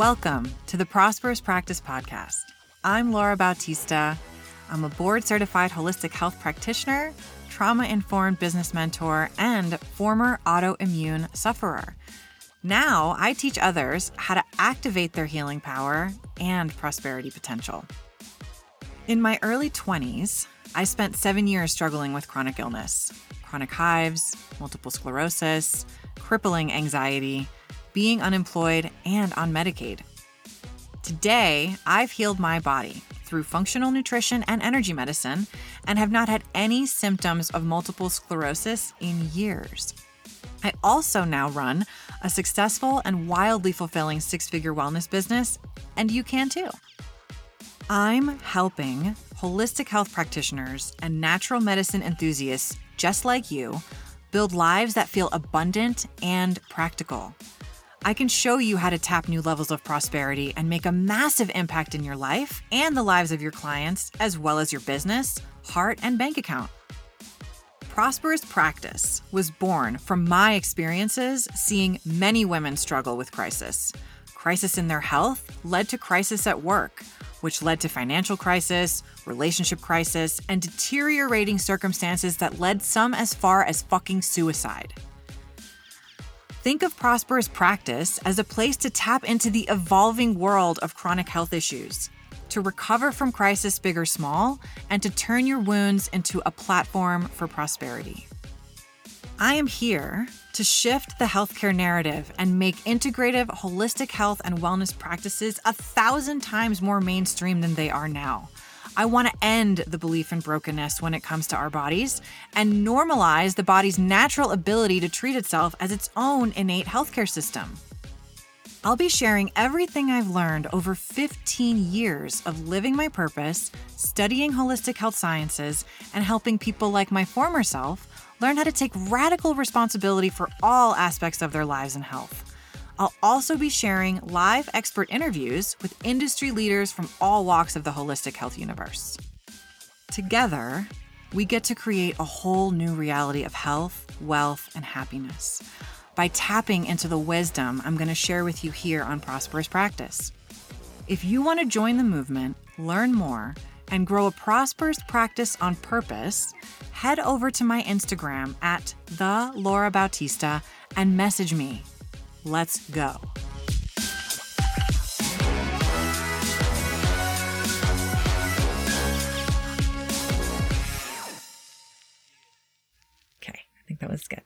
Welcome to the Prosperous Practice Podcast. I'm Laura Bautista. I'm a board certified holistic health practitioner, trauma informed business mentor, and former autoimmune sufferer. Now I teach others how to activate their healing power and prosperity potential. In my early 20s, I spent seven years struggling with chronic illness, chronic hives, multiple sclerosis, crippling anxiety being unemployed, and on Medicaid. Today, I've healed my body through functional nutrition and energy medicine and have not had any symptoms of multiple sclerosis in years. I also now run a successful and wildly fulfilling six figure wellness business, and you can too. I'm helping holistic health practitioners and natural medicine enthusiasts just like you build lives that feel abundant and practical. I can show you how to tap new levels of prosperity and make a massive impact in your life and the lives of your clients, as well as your business, heart, and bank account. Prosperous Practice was born from my experiences seeing many women struggle with crisis. Crisis in their health led to crisis at work, which led to financial crisis, relationship crisis, and deteriorating circumstances that led some as far as fucking suicide. Think of prosperous practice as a place to tap into the evolving world of chronic health issues, to recover from crisis, big or small, and to turn your wounds into a platform for prosperity. I am here to shift the healthcare narrative and make integrative, holistic health and wellness practices a thousand times more mainstream than they are now. I want to end the belief in brokenness when it comes to our bodies and normalize the body's natural ability to treat itself as its own innate healthcare system. I'll be sharing everything I've learned over 15 years of living my purpose, studying holistic health sciences, and helping people like my former self learn how to take radical responsibility for all aspects of their lives and health. I'll also be sharing live expert interviews with industry leaders from all walks of the holistic health universe. Together, we get to create a whole new reality of health, wealth, and happiness by tapping into the wisdom I'm going to share with you here on Prosperous Practice. If you want to join the movement, learn more, and grow a prosperous practice on purpose, head over to my Instagram at the Laura Bautista and message me Let's go. Okay, I think that was good.